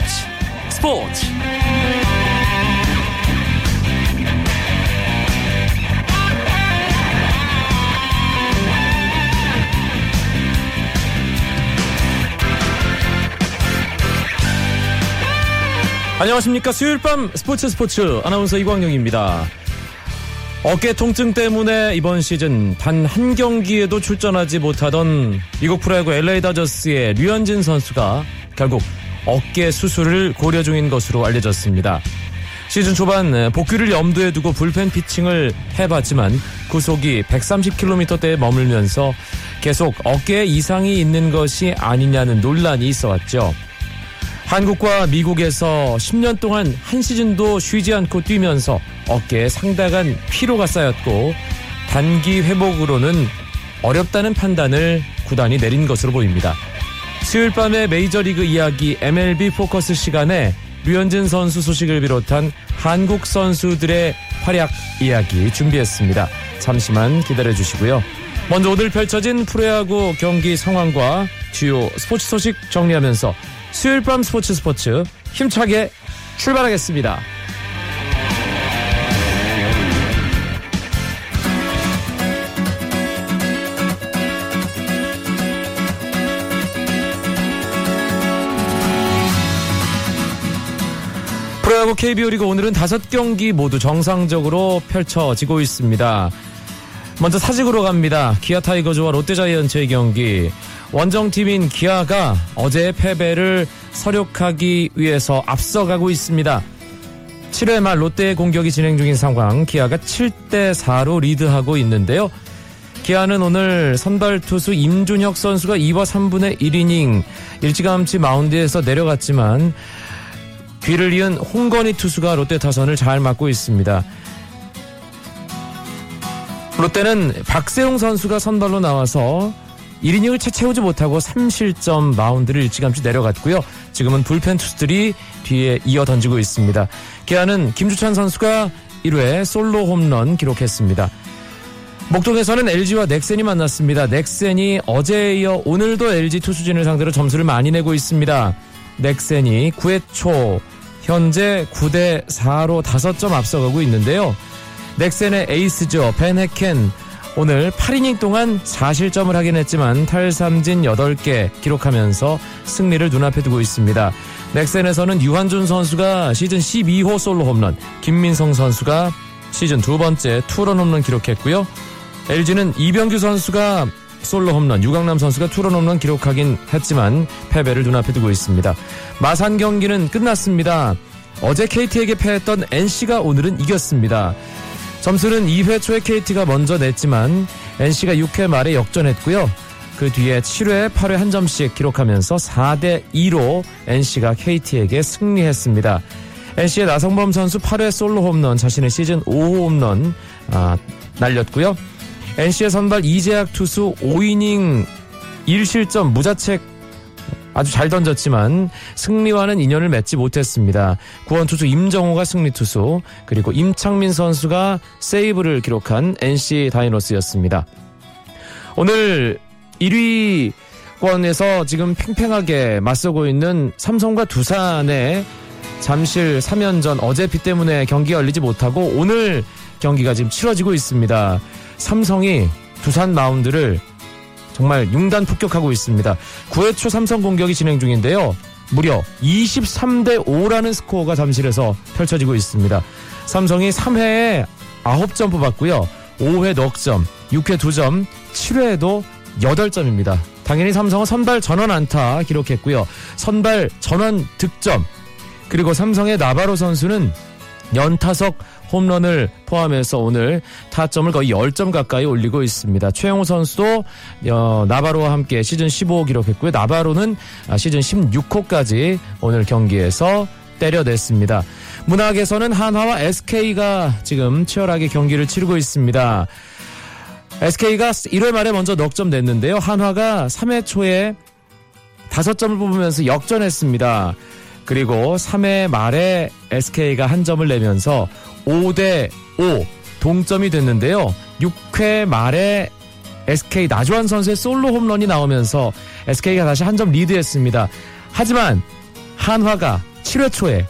스포츠 스포츠. 안녕하십니까. 수요일 밤 스포츠 스포츠 아나운서 이광용입니다. 어깨 통증 때문에 이번 시즌 단 한 경기에도 출전하지 못하던 미국 프로야구 LA 다저스의 류현진 선수가 결국 어깨 수술을 고려 중인 것으로 알려졌습니다. 시즌 초반 복귀를 염두에 두고 불펜 피칭을 해봤지만 구속이 130km대에 머물면서 계속 어깨에 이상이 있는 것이 아니냐는 논란이 있어왔죠. 한국과 미국에서 10년 동안 한 시즌도 쉬지 않고 뛰면서 어깨에 상당한 피로가 쌓였고 단기 회복으로는 어렵다는 판단을 구단이 내린 것으로 보입니다. 수요일 밤의 메이저리그 이야기 MLB 포커스 시간에 류현진 선수 소식을 비롯한 한국 선수들의 활약 이야기 준비했습니다. 잠시만 기다려 주시고요. 먼저 오늘 펼쳐진 프로야구 경기 상황과 주요 스포츠 소식 정리하면서 수요일 밤 스포츠 스포츠 힘차게 출발하겠습니다. 야구 KBO 리그 오늘은 다섯 경기 모두 정상적으로 펼쳐지고 있습니다. 먼저 사직으로 갑니다. 기아 타이거즈와 롯데자이언츠의 경기. 원정팀인 기아가 어제 패배를 서력하기 위해서 앞서가고 있습니다. 7회 말 롯데의 공격이 진행 중인 상황 기아가 7대 4로 리드하고 있는데요. 기아는 오늘 선발 투수 임준혁 선수가 2와 3분의 1이닝 일찌감치 마운드에서 내려갔지만 귀를 이은 홍건희 투수가 롯데 타선을 잘 막고 있습니다. 롯데는 박세웅 선수가 선발로 나와서 1이닝을 채 채우지 못하고 3실점 마운드를 일찌감치 내려갔고요. 지금은 불펜 투수들이 뒤에 이어 던지고 있습니다. 기아는 김주찬 선수가 1회 솔로 홈런 기록했습니다. 목동에서는 LG와 넥센이 만났습니다. 넥센이 어제에 이어 오늘도 LG 투수진을 상대로 점수를 많이 내고 있습니다. 넥센이 9회 초 현재 9대 4로 5점 앞서가고 있는데요. 넥센의 에이스죠. 벤 해켄 오늘 8이닝 동안 4실점을 하긴 했지만 탈삼진 8개 기록하면서 승리를 눈앞에 두고 있습니다. 넥센에서는 유한준 선수가 시즌 12호 솔로 홈런, 김민성 선수가 시즌 두 번째 투런 홈런 기록했고요. LG는 이병규 선수가 솔로 홈런, 유강남 선수가 투런 홈런 기록하긴 했지만 패배를 눈앞에 두고 있습니다. 마산 경기는 끝났습니다. 어제 KT에게 패했던 NC가 오늘은 이겼습니다. 점수는 2회 초에 KT가 먼저 냈지만 NC가 6회 말에 역전했고요. 그 뒤에 7회, 8회 한 점씩 기록하면서 4대 2로 NC가 KT에게 승리했습니다. NC의 나성범 선수 8회 솔로 홈런, 자신의 시즌 5호 홈런 아, 날렸고요. NC의 선발 이재학 투수 5이닝 1실점 무자책 아주 잘 던졌지만 승리와는 인연을 맺지 못했습니다. 구원 투수 임정호가 승리 투수 그리고 임창민 선수가 세이브를 기록한 NC 다이노스였습니다. 오늘 1위 권에서 지금 팽팽하게 맞서고 있는 삼성과 두산의 잠실 3연전 어제 비 때문에 경기가 열리지 못하고 오늘 경기가 지금 치러지고 있습니다. 삼성이 두산 마운드를 정말 융단 폭격하고 있습니다. 9회 초 삼성 공격이 진행 중인데요. 무려 23대 5라는 스코어가 잠실에서 펼쳐지고 있습니다. 삼성이 3회에 9점 뽑았고요. 5회 넉점, 6회 2점, 7회에도 8점입니다. 당연히 삼성은 선발 전원 안타 기록했고요. 선발 전원 득점. 그리고 삼성의 나바로 선수는 연타석 홈런을 포함해서 오늘 타점을 거의 10점 가까이 올리고 있습니다. 최영호 선수도 어, 나바로와 함께 시즌 15호 기록했고요. 나바로는 아, 시즌 16호까지 오늘 경기에서 때려냈습니다. 문학에서는 한화와 SK가 지금 치열하게 경기를 치르고 있습니다. SK가 1회 말에 먼저 넉점 냈는데요. 한화가 3회 초에 5점을 뽑으면서 역전했습니다. 그리고 3회 말에 SK가 한 점을 내면서 5대 5 동점이 됐는데요. 6회 말에 SK 나주환 선수의 솔로 홈런이 나오면서 SK가 다시 한 점 리드했습니다. 하지만 한화가 7회 초에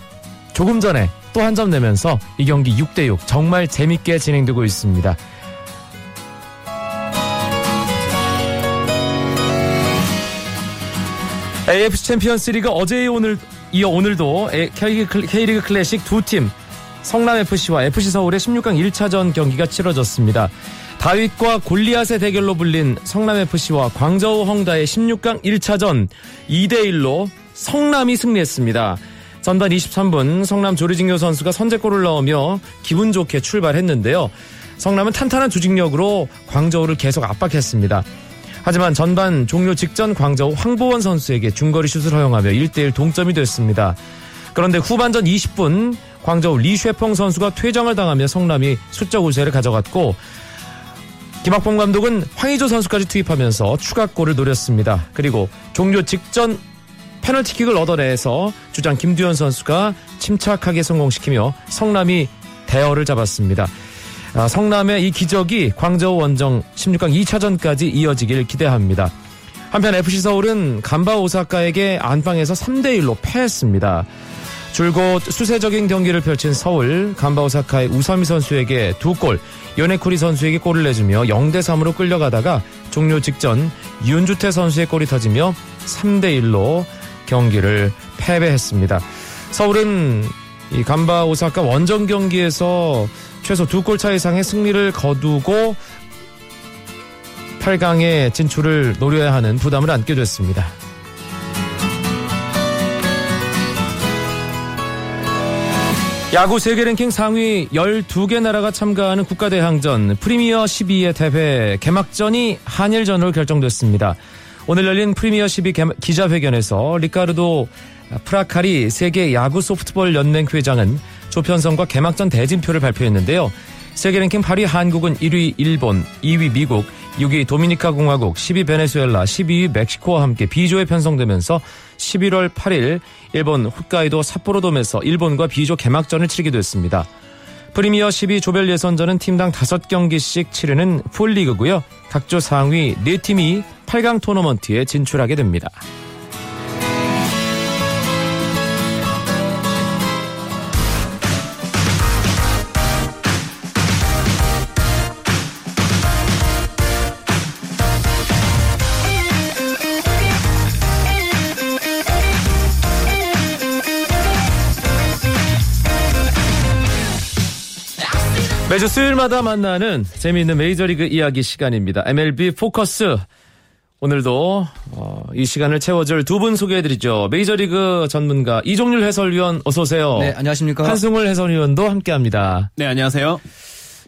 조금 전에 또 한 점 내면서 이 경기 6대6 정말 재밌게 진행되고 있습니다. AFC 챔피언스 리그 어제 오늘 이어 오늘도 K리그, 클래식 두 팀 성남FC와 FC 서울의 16강 1차전 경기가 치러졌습니다. 다윗과 골리앗의 대결로 불린 성남FC와 광저우 헝다의 16강 1차전 2대1로 성남이 승리했습니다. 전반 23분 성남 조르징요 선수가 선제골을 넣으며 기분 좋게 출발했는데요. 성남은 탄탄한 조직력으로 광저우를 계속 압박했습니다. 하지만 전반 종료 직전 광저우 황보원 선수에게 중거리 슛을 허용하며 1대1 동점이 됐습니다. 그런데 후반전 20분 광저우 리쉐펑 선수가 퇴장을 당하며 성남이 수적 우세를 가져갔고 김학봉 감독은 황의조 선수까지 투입하면서 추가골을 노렸습니다. 그리고 종료 직전 페널티킥을 얻어내서 주장 김두현 선수가 침착하게 성공시키며 성남이 대어를 잡았습니다. 아, 성남의 이 기적이 광저우 원정 16강 2차전까지 이어지길 기대합니다. 한편 FC 서울은 간바 오사카에게 안방에서 3대 1로 패했습니다. 줄곧 수세적인 경기를 펼친 서울 간바 오사카의 우사미 선수에게 두 골, 요네쿠리 선수에게 골을 내주며 0대 3으로 끌려가다가 종료 직전 윤주태 선수의 골이 터지며 3대 1로 경기를 패배했습니다. 서울은 이 간바 오사카 원정 경기에서 최소 두 골 차 이상의 승리를 거두고 8강에 진출을 노려야 하는 부담을 안게 됐습니다. 야구 세계 랭킹 상위 12개 나라가 참가하는 국가대항전 프리미어 12의 대회 개막전이 한일전으로 결정됐습니다. 오늘 열린 프리미어 12 기자회견에서 리카르도 프라카리 세계 야구 소프트볼 연맹 회장은 조편성과 개막전 대진표를 발표했는데요. 세계 랭킹 8위 한국은 1위 일본, 2위 미국, 6위 도미니카 공화국, 10위 베네수엘라, 12위 멕시코와 함께 B조에 편성되면서 11월 8일 일본 홋카이도 삿포로돔에서 일본과 B조 개막전을 치르게 됐습니다. 프리미어 12 조별 예선전은 팀당 5경기씩 치르는 풀리그고요. 각조 상위 4팀이 8강 토너먼트에 진출하게 됩니다. 매주 수요일마다 만나는 재미있는 메이저리그 이야기 시간입니다. MLB 포커스. 오늘도 어, 이 시간을 채워줄 두 분 소개해드리죠. 메이저리그 전문가 이종률 해설위원 어서 오세요. 네, 안녕하십니까. 한승울 해설위원도 함께합니다. 네, 안녕하세요.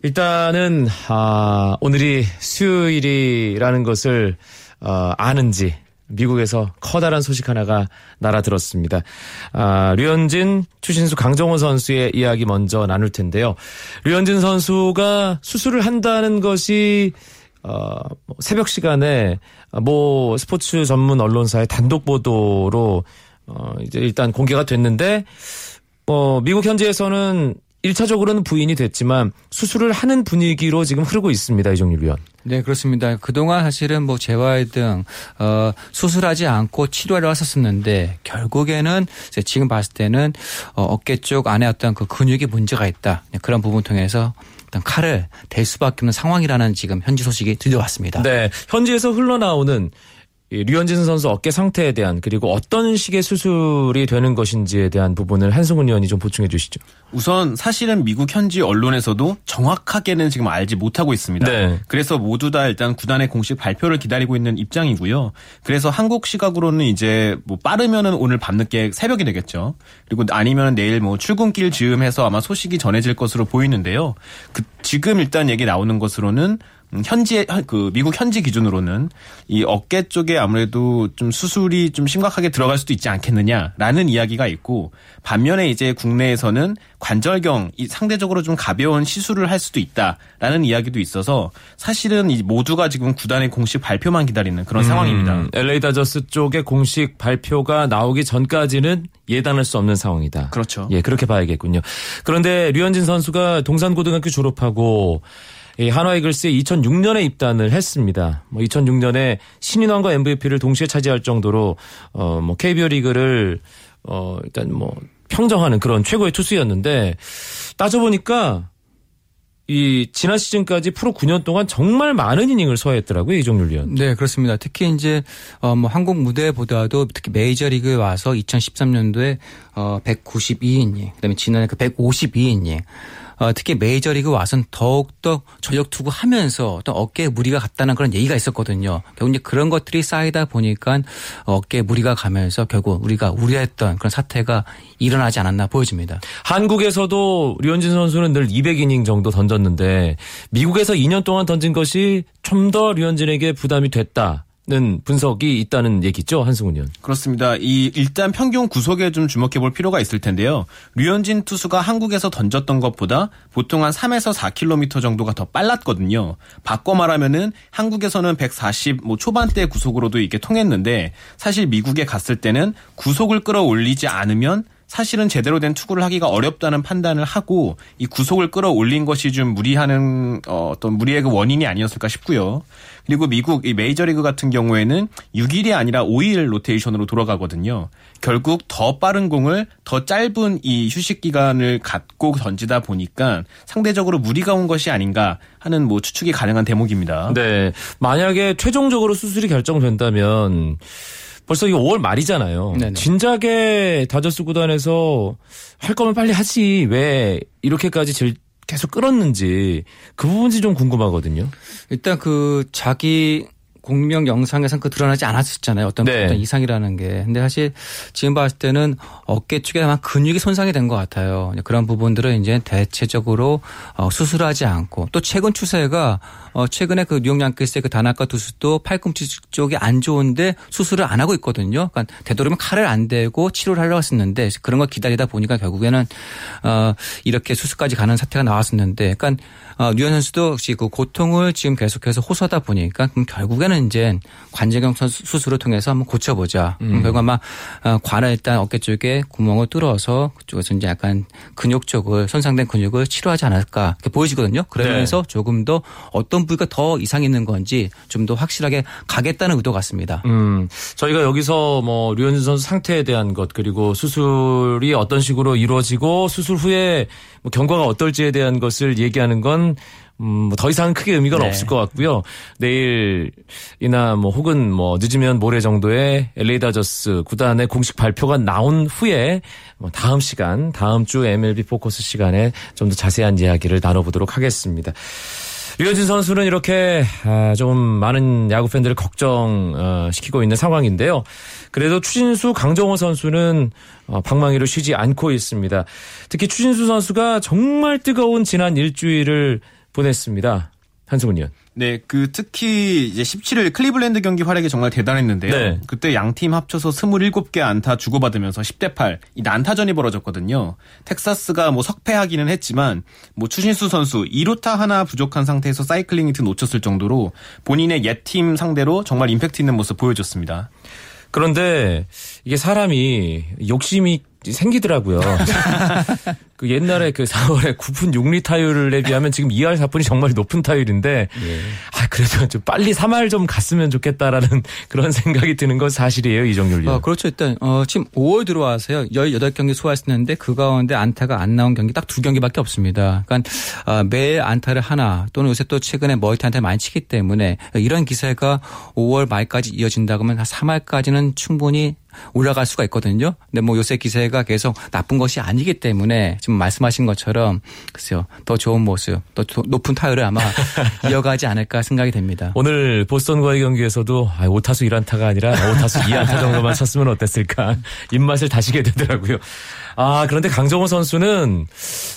일단은 아, 오늘이 수요일이라는 것을 어, 아는지 미국에서 커다란 소식 하나가 날아들었습니다. 아, 류현진, 추신수, 강정호 선수의 이야기 먼저 나눌 텐데요. 류현진 선수가 수술을 한다는 것이 어, 뭐 새벽 시간에 뭐 스포츠 전문 언론사의 단독 보도로 어, 이제 일단 공개가 됐는데 뭐 미국 현지에서는 1차적으로는 부인이 됐지만 수술을 하는 분위기로 지금 흐르고 있습니다. 이종률 위원. 네, 그렇습니다. 그동안 사실은 뭐 재활 등, 어, 수술하지 않고 치료를 왔었었는데 결국에는 지금 봤을 때는 어, 어깨 쪽 안에 어떤 그 근육에 문제가 있다. 네, 그런 부분 통해서 어떤 칼을 댈 수밖에 없는 상황이라는 지금 현지 소식이 들려왔습니다. 네. 현지에서 흘러나오는 류현진 선수 어깨 상태에 대한 그리고 어떤 식의 수술이 되는 것인지에 대한 부분을 한승훈 의원이 좀 보충해 주시죠. 우선 사실은 미국 현지 언론에서도 정확하게는 지금 알지 못하고 있습니다. 네. 그래서 모두 다 일단 구단의 공식 발표를 기다리고 있는 입장이고요. 그래서 한국 시각으로는 이제 뭐 빠르면은 오늘 밤늦게 새벽이 되겠죠. 그리고 아니면 내일 뭐 출근길 즈음해서 아마 소식이 전해질 것으로 보이는데요. 그 지금 일단 얘기 나오는 것으로는 음, 현지 그 미국 현지 기준으로는 이 어깨 쪽에 아무래도 좀 수술이 좀 심각하게 들어갈 수도 있지 않겠느냐라는 이야기가 있고 반면에 이제 국내에서는 관절경 이 상대적으로 좀 가벼운 시술을 할 수도 있다라는 이야기도 있어서 사실은 이 모두가 지금 구단의 공식 발표만 기다리는 그런 음, 상황입니다. LA 다저스 쪽의 공식 발표가 나오기 전까지는 예단할 수 없는 상황이다. 그렇죠. 예, 그렇게 봐야겠군요. 그런데 류현진 선수가 동산고등학교 졸업하고 이 한화 이글스에 2006년에 입단을 했습니다. 뭐 2006년에 신인왕과 MVP를 동시에 차지할 정도로 어뭐 KBO 리그를 어 일단 뭐 평정하는 그런 최고의 투수였는데 따져보니까 이 지난 시즌까지 프로 9년 동안 정말 많은 이닝을 소화했더라고요 이종률 위원. 네 그렇습니다. 특히 이제 어뭐 한국 무대보다도 특히 메이저리그에 와서 2013년도에 어 192이닝 그다음에 지난해 그 152이닝 어, 특히 메이저리그 와서는 더욱더 전력 투구하면서 어떤 어깨에 무리가 갔다는 그런 얘기가 있었거든요. 결국 이제 그런 것들이 쌓이다 보니까 어깨에 무리가 가면서 결국 우리가 우려했던 그런 사태가 일어나지 않았나 보여집니다. 한국에서도 류현진 선수는 늘 200이닝 정도 던졌는데 미국에서 2년 동안 던진 것이 좀 더 류현진에게 부담이 됐다. 는 분석이 있다는 얘기죠 한승훈 의원. 그렇습니다. 이 일단 평균 구속에 좀 주목해 볼 필요가 있을 텐데요. 류현진 투수가 한국에서 던졌던 것보다 보통 한 3에서 4km 정도가 더 빨랐거든요. 바꿔 말하면은 한국에서는 140 뭐 초반대 구속으로도 이게 통했는데 사실 미국에 갔을 때는 구속을 끌어올리지 않으면 사실은 제대로 된 투구를 하기가 어렵다는 판단을 하고 이 구속을 끌어올린 것이 좀 무리하는 어, 어떤 무리의 그 원인이 아니었을까 싶고요. 그리고 미국 이 메이저리그 같은 경우에는 6일이 아니라 5일 로테이션으로 돌아가거든요. 결국 더 빠른 공을 더 짧은 이 휴식 기간을 갖고 던지다 보니까 상대적으로 무리가 온 것이 아닌가 하는 뭐 추측이 가능한 대목입니다. 네. 만약에 최종적으로 수술이 결정된다면 벌써 이거 5월 말이잖아요. 네네. 진작에 다저스 구단에서 할 거면 빨리 하지 왜 이렇게까지 질, 계속 끌었는지 그 부분이 좀 궁금하거든요. 일단 그 자기 공명 영상에선 그 드러나지 않았었잖아요. 어떤, 네. 어떤 이상이라는 게. 근데 사실 지금 봤을 때는 어깨 쪽에 아마 근육이 손상이 된 것 같아요. 그런 부분들은 이제 대체적으로 어, 수술하지 않고 또 최근 추세가 어, 최근에 그 뉴욕 양키스의 그 다나카 투수도 팔꿈치 쪽이 안 좋은데 수술을 안 하고 있거든요. 그러니까 되도록이면 칼을 안 대고 치료를 하려고 했었는데 그런 걸 기다리다 보니까 결국에는 어, 이렇게 수술까지 가는 사태가 나왔었는데 그러니까 어, 류현 선수도 역시 그 고통을 지금 계속해서 호소하다 보니까 그럼 결국에는 이제 관절경 수술을 통해서 한번 고쳐보자. 음. 결국 아마 어, 관을 일단 어깨 쪽에 구멍을 뚫어서 그쪽에서 이제 약간 근육 쪽을 손상된 근육을 치료하지 않을까 이렇게 보여지거든요. 그러면서 네. 조금 더 어떤 부위가 더 이상 있는 건지 좀 더 확실하게 가겠다는 의도 같습니다. 음. 저희가 여기서 뭐 류현진 선수 상태에 대한 것 그리고 수술이 어떤 식으로 이루어지고 수술 후에 뭐 경과가 어떨지에 대한 것을 얘기하는 건 음, 뭐 더 이상 크게 의미가 네. 없을 것 같고요. 내일이나 뭐 혹은 뭐 늦으면 모레 정도에 LA 다저스 구단의 공식 발표가 나온 후에 뭐 다음 시간, 다음 주 MLB 포커스 시간에 좀 더 자세한 이야기를 나눠보도록 하겠습니다. 류현진 선수는 이렇게 아, 좀 많은 야구 팬들을 걱정시키고 어, 있는 상황인데요. 그래도 추진수 강정호 선수는 어, 방망이로 쉬지 않고 있습니다. 특히 추진수 선수가 정말 뜨거운 지난 일주일을 보냈습니다. 한승훈 의원. 네, 그 특히 이제 17일 클리블랜드 경기 활약이 정말 대단했는데요. 네. 그때 양 팀 합쳐서 27개 안타 주고받으면서 10대 8, 이 난타전이 벌어졌거든요. 텍사스가 뭐 석패하기는 했지만 뭐 추신수 선수 2루타 하나 부족한 상태에서 사이클링 히트 놓쳤을 정도로 본인의 옛 팀 상대로 정말 임팩트 있는 모습 보여줬습니다. 그런데 이게 사람이 욕심이 생기더라고요. 그 옛날에 그 4월에 9분 6리 타율에 비하면 지금 2할 4분이 정말 높은 타율인데 예. 아 그래도 좀 빨리 3할 좀 갔으면 좋겠다라는 그런 생각이 드는 건 사실이에요 이정률이. 어, 그렇죠. 일단 어, 지금 5월 들어와서요 18경기 소화했었는데 그 가운데 안타가 안 나온 경기 딱 두 경기밖에 없습니다. 그러니까 어, 매일 안타를 하나 또는 요새 또 최근에 멀티 안타 많이 치기 때문에 이런 기세가 5월 말까지 이어진다고 하면 한 3할까지는 충분히 올라갈 수가 있거든요. 근데 뭐 요새 기세가 계속 나쁜 것이 아니기 때문에 지금 말씀하신 것처럼 글쎄요 더 좋은 모습, 더 높은 타율을 아마 이어가지 않을까 생각이 됩니다. 오늘 보스턴과의 경기에서도 아, 5타수 1안타가 아니라 5타수 2안타 정도만 쳤으면 어땠을까 입맛을 다시게 되더라고요. 아, 그런데 강정호 선수는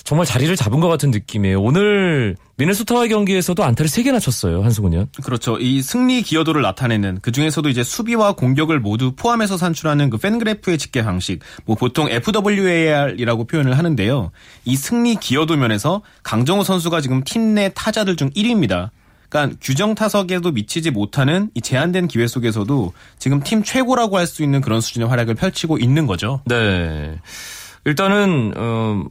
정말 자리를 잡은 것 같은 느낌이에요. 오늘 미네소타와의 경기에서도 안타를 3개나 쳤어요. 한승훈이요. 그렇죠. 이 승리 기여도를 나타내는 그중에서도 이제 수비와 공격을 모두 포함해서 산출하는 그 팬그래프의 집계 방식, 뭐 보통 FWAR이라고 표현을 하는데요. 이 승리 기여도 면에서 강정호 선수가 지금 팀 내 타자들 중 1위입니다. 그러니까 규정 타석에도 미치지 못하는 이 제한된 기회 속에서도 지금 팀 최고라고 할 수 있는 그런 수준의 활약을 펼치고 있는 거죠. 네. 일단은 어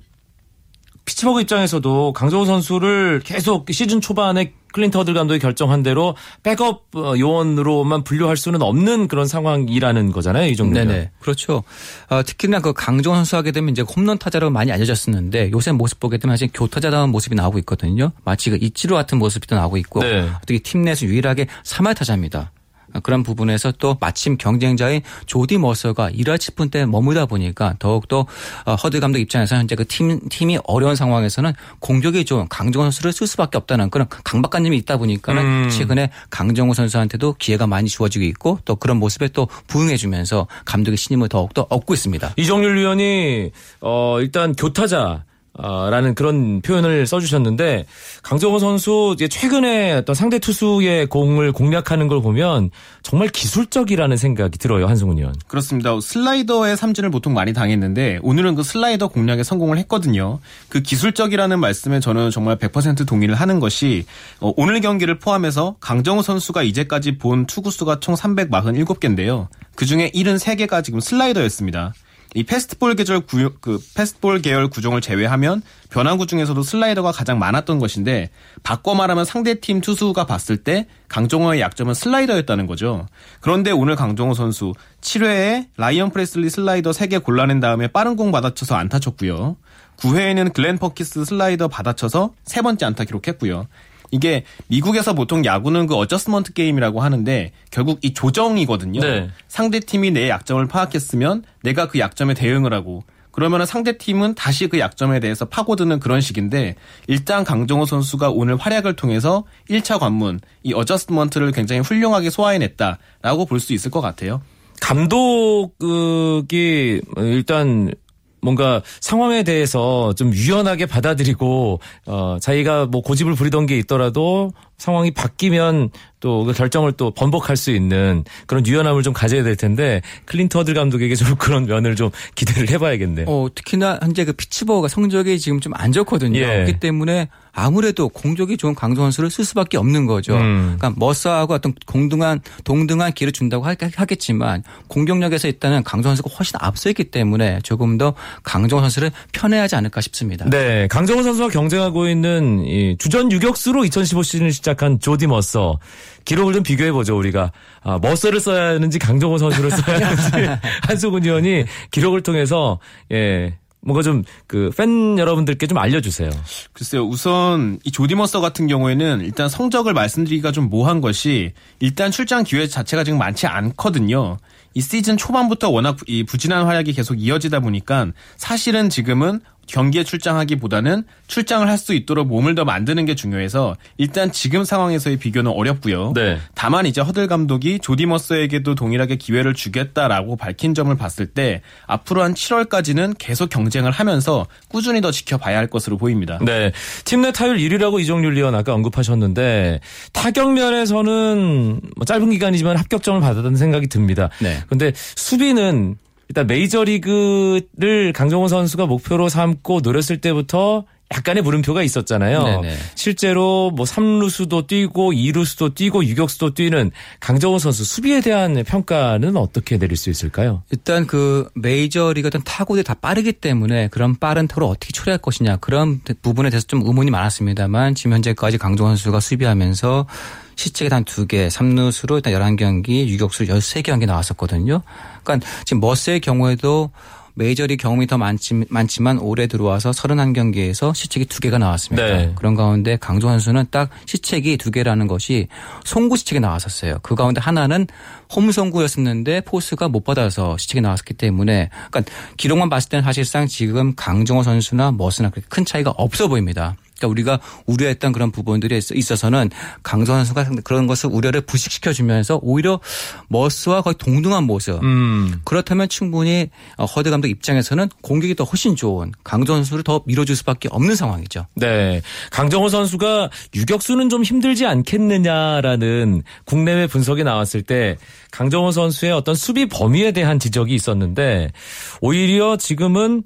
피츠버그 입장에서도 강정호 선수를 계속 시즌 초반에 클린트 허들 감독이 결정한 대로 백업 어, 요원으로만 분류할 수는 없는 그런 상황이라는 거잖아요. 이 정도면. 네네. 그렇죠. 어, 특히나 그 강정호 선수 하게 되면 이제 홈런 타자로 많이 알려졌었는데 요새 모습 보게 되면 사실 교타자다운 모습이 나오고 있거든요. 마치 그 이치로 같은 모습이 또 나오고 있고 네. 어떻게 팀 내에서 유일하게 3할 타자입니다. 그런 부분에서 또 마침 경쟁자인 조디 머서가 1화 10분 때 머무다 보니까 더욱더 어, 허드 감독 입장에서 현재 그 팀, 팀이 어려운 상황에서는 공격이 좋은 강정호 선수를 쓸 수밖에 없다는 그런 강박관념이 있다 보니까는 음. 최근에 강정호 선수한테도 기회가 많이 주어지고 있고 또 그런 모습에 또 부응해주면서 감독의 신임을 더욱더 얻고 있습니다. 이정률 위원이 어 일단 교타자 라는 그런 표현을 써주셨는데 강정호 선수 최근에 어떤 상대 투수의 공을 공략하는 걸 보면 정말 기술적이라는 생각이 들어요 한승훈 의원. 그렇습니다. 슬라이더의 삼진을 보통 많이 당했는데 오늘은 그 슬라이더 공략에 성공을 했거든요. 그 기술적이라는 말씀에 저는 정말 100% 동의를 하는 것이 어, 오늘 경기를 포함해서 강정호 선수가 이제까지 본 투구수가 총 347개인데요. 그 중에 73개가 지금 슬라이더였습니다. 이 패스트볼 계절 구, 그 패스트볼 계열 구종을 제외하면 변화구 중에서도 슬라이더가 가장 많았던 것인데 바꿔 말하면 상대팀 투수가 봤을 때 강정호의 약점은 슬라이더였다는 거죠. 그런데 오늘 강정호 선수 7회에 라이언 프레슬리 슬라이더 3개 골라낸 다음에 빠른 공 받아쳐서 안타 쳤고요. 9회에는 글렌 퍼키스 슬라이더 받아쳐서 세 번째 안타 기록했고요. 이게 미국에서 보통 야구는 그 adjustment 게임이라고 하는데 결국 이 조정이거든요. 네. 상대 팀이 내 약점을 파악했으면 내가 그 약점에 대응을 하고 그러면 상대 팀은 다시 그 약점에 대해서 파고드는 그런 식인데 일단 강정호 선수가 오늘 활약을 통해서 1차 관문 이 adjustment를 굉장히 훌륭하게 소화해냈다라고 볼 수 있을 것 같아요. 감독이 일단 뭔가 상황에 대해서 좀 유연하게 받아들이고 어 자기가 뭐 고집을 부리던 게 있더라도 상황이 바뀌면 또 그 결정을 또 번복할 수 있는 그런 유연함을 좀 가져야 될 텐데 클린트 허들 감독에게 좀 그런 면을 좀 기대를 해봐야겠네요. 어, 특히나 현재 그 피츠버가 성적이 지금 좀 안 좋거든요. 예. 그렇기 때문에 아무래도 공격이 좋은 강조 선수를 쓸 수밖에 없는 거죠. 음. 그러니까 머스하고 어떤 공등한 동등한 기회를 준다고 하겠지만 공격력에서 일단은 강조 선수가 훨씬 앞서 있기 때문에 조금 더 강정호 선수를 편해하지 않을까 싶습니다. 네, 강정호 선수와 경쟁하고 있는 이 주전 유격수로 2015 시즌을 시작한 조디 머서 기록을 좀 비교해 보죠 우리가 아, 머서를 써야 하는지 강정호 선수를 써야 하는지 한수근 의원이 기록을 통해서 예. 뭔가 좀 그 팬 여러분들께 좀 알려주세요. 글쎄요. 우선 이 조디 머서 같은 경우에는 일단 성적을 말씀드리기가 좀 모호한 것이 일단 출장 기회 자체가 지금 많지 않거든요. 이 시즌 초반부터 워낙 이 부진한 활약이 계속 이어지다 보니까 사실은 지금은 경기에 출장하기보다는 출장을 할 수 있도록 몸을 더 만드는 게 중요해서 일단 지금 상황에서의 비교는 어렵고요. 네. 다만 이제 허들 감독이 조디머스에게도 동일하게 기회를 주겠다라고 밝힌 점을 봤을 때 앞으로 한 7월까지는 계속 경쟁을 하면서 꾸준히 더 지켜봐야 할 것으로 보입니다. 네. 팀 내 타율 1위라고 이종률 리원 아까 언급하셨는데 타격 면에서는 뭐 짧은 기간이지만 합격점을 받았다는 생각이 듭니다. 네. 근데 수비는 일단 메이저리그를 강정호 선수가 목표로 삼고 노렸을 때부터 약간의 물음표가 있었잖아요. 네네. 실제로 뭐 3루수도 뛰고 2루수도 뛰고 유격수도 뛰는 강정호 선수 수비에 대한 평가는 어떻게 내릴 수 있을까요? 일단 그 메이저리그 어떤 타구들이 다 빠르기 때문에 그런 빠른 타구를 어떻게 처리할 것이냐 그런 부분에 대해서 좀 의문이 많았습니다만 지금 현재까지 강정호 선수가 수비하면서 시책이 단 2개, 3루수로 일단 11경기, 유격수로 13경기 나왔었거든요. 그러니까 지금 머스의 경우에도 메이저리 경험이 더 많지, 많지만 올해 들어와서 31경기에서 시책이 2개가 나왔습니다. 네. 그런 가운데 강조 선수는 딱 시책이 2개라는 것이 송구 시책이 나왔었어요. 그 가운데 하나는 홈 송구였었는데 포스가 못 받아서 시책이 나왔기 때문에 그러니까 기록만 봤을 때는 사실상 지금 강정호 선수나 머스나 그렇게 큰 차이가 없어 보입니다. 그러니까 우리가 우려했던 그런 부분들이 있어서는 강선 선수가 그런 것을 우려를 부식시켜 주면서 오히려 머스와 거의 동등한 모습. 음. 그렇다면 충분히 어, 허드 감독 입장에서는 공격이 더 훨씬 좋은 강정 선수를 더 밀어줄 수밖에 없는 상황이죠. 네. 강정호 선수가 유격수는 좀 힘들지 않겠느냐라는 국내외 분석이 나왔을 때 강정호 선수의 어떤 수비 범위에 대한 지적이 있었는데 오히려 지금은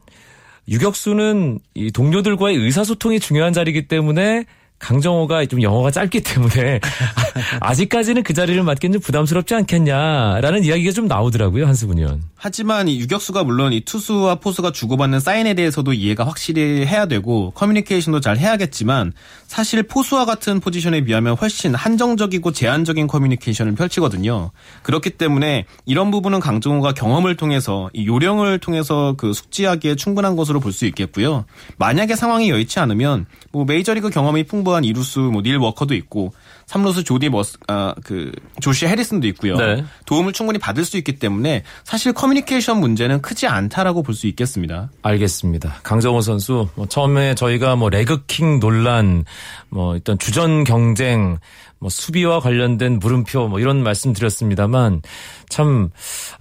유격수는 이 동료들과의 의사소통이 중요한 자리이기 때문에 강정호가 좀 영어가 짧기 때문에 아직까지는 그 자리를 맡기는 좀 부담스럽지 않겠냐라는 이야기가 좀 나오더라고요 한수근 의원. 하지만 이 유격수가 물론 이 투수와 포수가 주고받는 사인에 대해서도 이해가 확실히 해야 되고 커뮤니케이션도 잘 해야겠지만 사실 포수와 같은 포지션에 비하면 훨씬 한정적이고 제한적인 커뮤니케이션을 펼치거든요. 그렇기 때문에 이런 부분은 강정호가 경험을 통해서 이 요령을 통해서 그 숙지하기에 충분한 것으로 볼 수 있겠고요. 만약에 상황이 여의치 않으면 뭐 메이저리그 경험이 풍부한 이루수 뭐 닐 워커도 있고 3루수 조디 머서 아 그 조시 해리슨도 있고요. 네. 도움을 충분히 받을 수 있기 때문에 사실 커뮤니케이션 문제는 크지 않다라고 볼 수 있겠습니다. 알겠습니다. 강정호 선수 뭐 처음에 저희가 뭐 leg kick 논란 뭐 일단 주전 경쟁 뭐 수비와 관련된 물음표 뭐 이런 말씀 드렸습니다만 참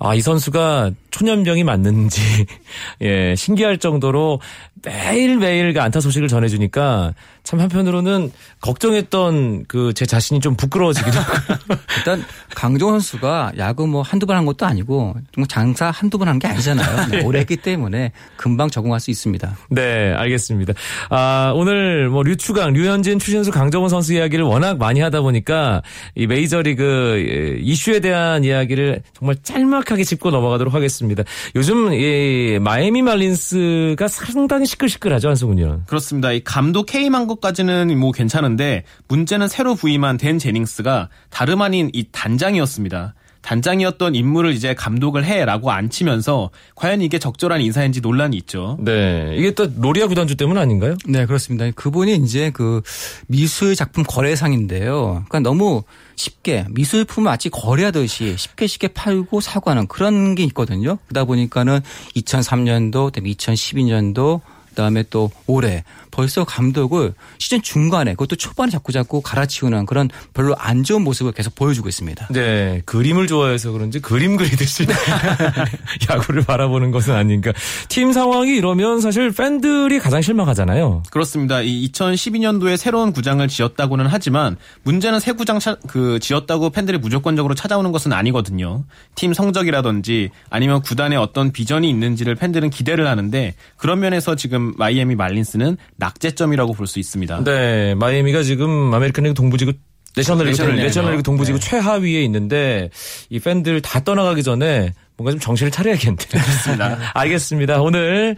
아 이 선수가 초년병이 맞는지 예 신기할 정도로 매일 매일 그 안타 소식을 전해주니까 참 한편으로는 걱정했던 그 제 자신이 좀 부끄러워지기도 하고 일단 강정 선수가 야구 뭐 한두 번 한 것도 아니고 정말 장사 한두 번 한 게 아니잖아요. 네. 오래 했기 때문에 금방 적응할 수 있습니다. 네, 알겠습니다. 아, 오늘 뭐 류추강, 류현진, 추신수, 강정호 선수 이야기를 워낙 많이 하다 보니 까 이 메이저리그 예, 이슈에 대한 이야기를 정말 짤막하게 짚고 넘어가도록 하겠습니다. 요즘 이 마이애미 말린스가 상당히 시끌시끌하죠, 한승훈 의원. 그렇습니다. 이 감독 K만 것까지는 뭐 괜찮은데 문제는 새로 부임한 댄 제닝스가 다름 아닌 이 단장이었습니다. 단장이었던 인물을 이제 감독을 해라고 안 치면서 과연 이게 적절한 인사인지 논란이 있죠. 네. 이게 또 로리아 구단주 때문 아닌가요? 네, 그렇습니다. 그분이 이제 그 미술 작품 거래상인데요. 그러니까 너무 쉽게 미술품을 마치 거래하듯이 쉽게 쉽게 팔고 사고 하는 그런 게 있거든요. 그러다 보니까는 2003년도, 그다음에 2012년도 그다음에 또 올해 벌써 감독을 시즌 중간에 그것도 초반에 자꾸 자꾸 갈아치우는 그런 별로 안 좋은 모습을 계속 보여주고 있습니다. 네. 그림을 좋아해서 그런지 그림 그리듯이 야구를 바라보는 것은 아닌가. 팀 상황이 이러면 사실 팬들이 가장 실망하잖아요. 그렇습니다. 이 2012년도에 새로운 구장을 지었다고는 하지만 문제는 새 구장 차, 그 지었다고 팬들이 무조건적으로 찾아오는 것은 아니거든요. 팀 성적이라든지 아니면 구단에 어떤 비전이 있는지를 팬들은 기대를 하는데 그런 면에서 지금 마이애미 말린스는 낙제점이라고 볼 수 있습니다. 네, 마이애미가 지금 아메리칸 리그 동부지구 내셔널리그 내셔널리그, 내셔널리그 동부지구 네. 최하위에 있는데 이 팬들 다 떠나가기 전에 뭔가 좀 정신을 차려야겠는데. 그렇습니다. 알겠습니다. 오늘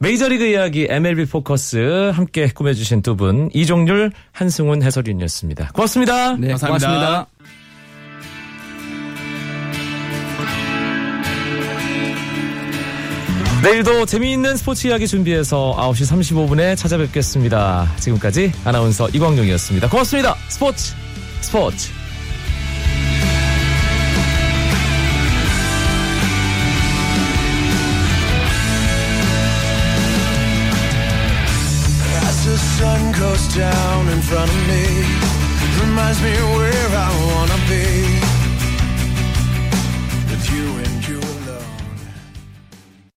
메이저리그 이야기 MLB 포커스 함께 꾸며주신 두 분 이종률 한승훈 해설위원이었습니다. 고맙습니다. 네, 감사합니다. 고맙습니다. 내일도 재미있는 스포츠 이야기 준비해서 9시 35분에 찾아뵙겠습니다. 지금까지 아나운서 이광용이었습니다. 고맙습니다. 스포츠 스포츠 down in front of me reminds me where I want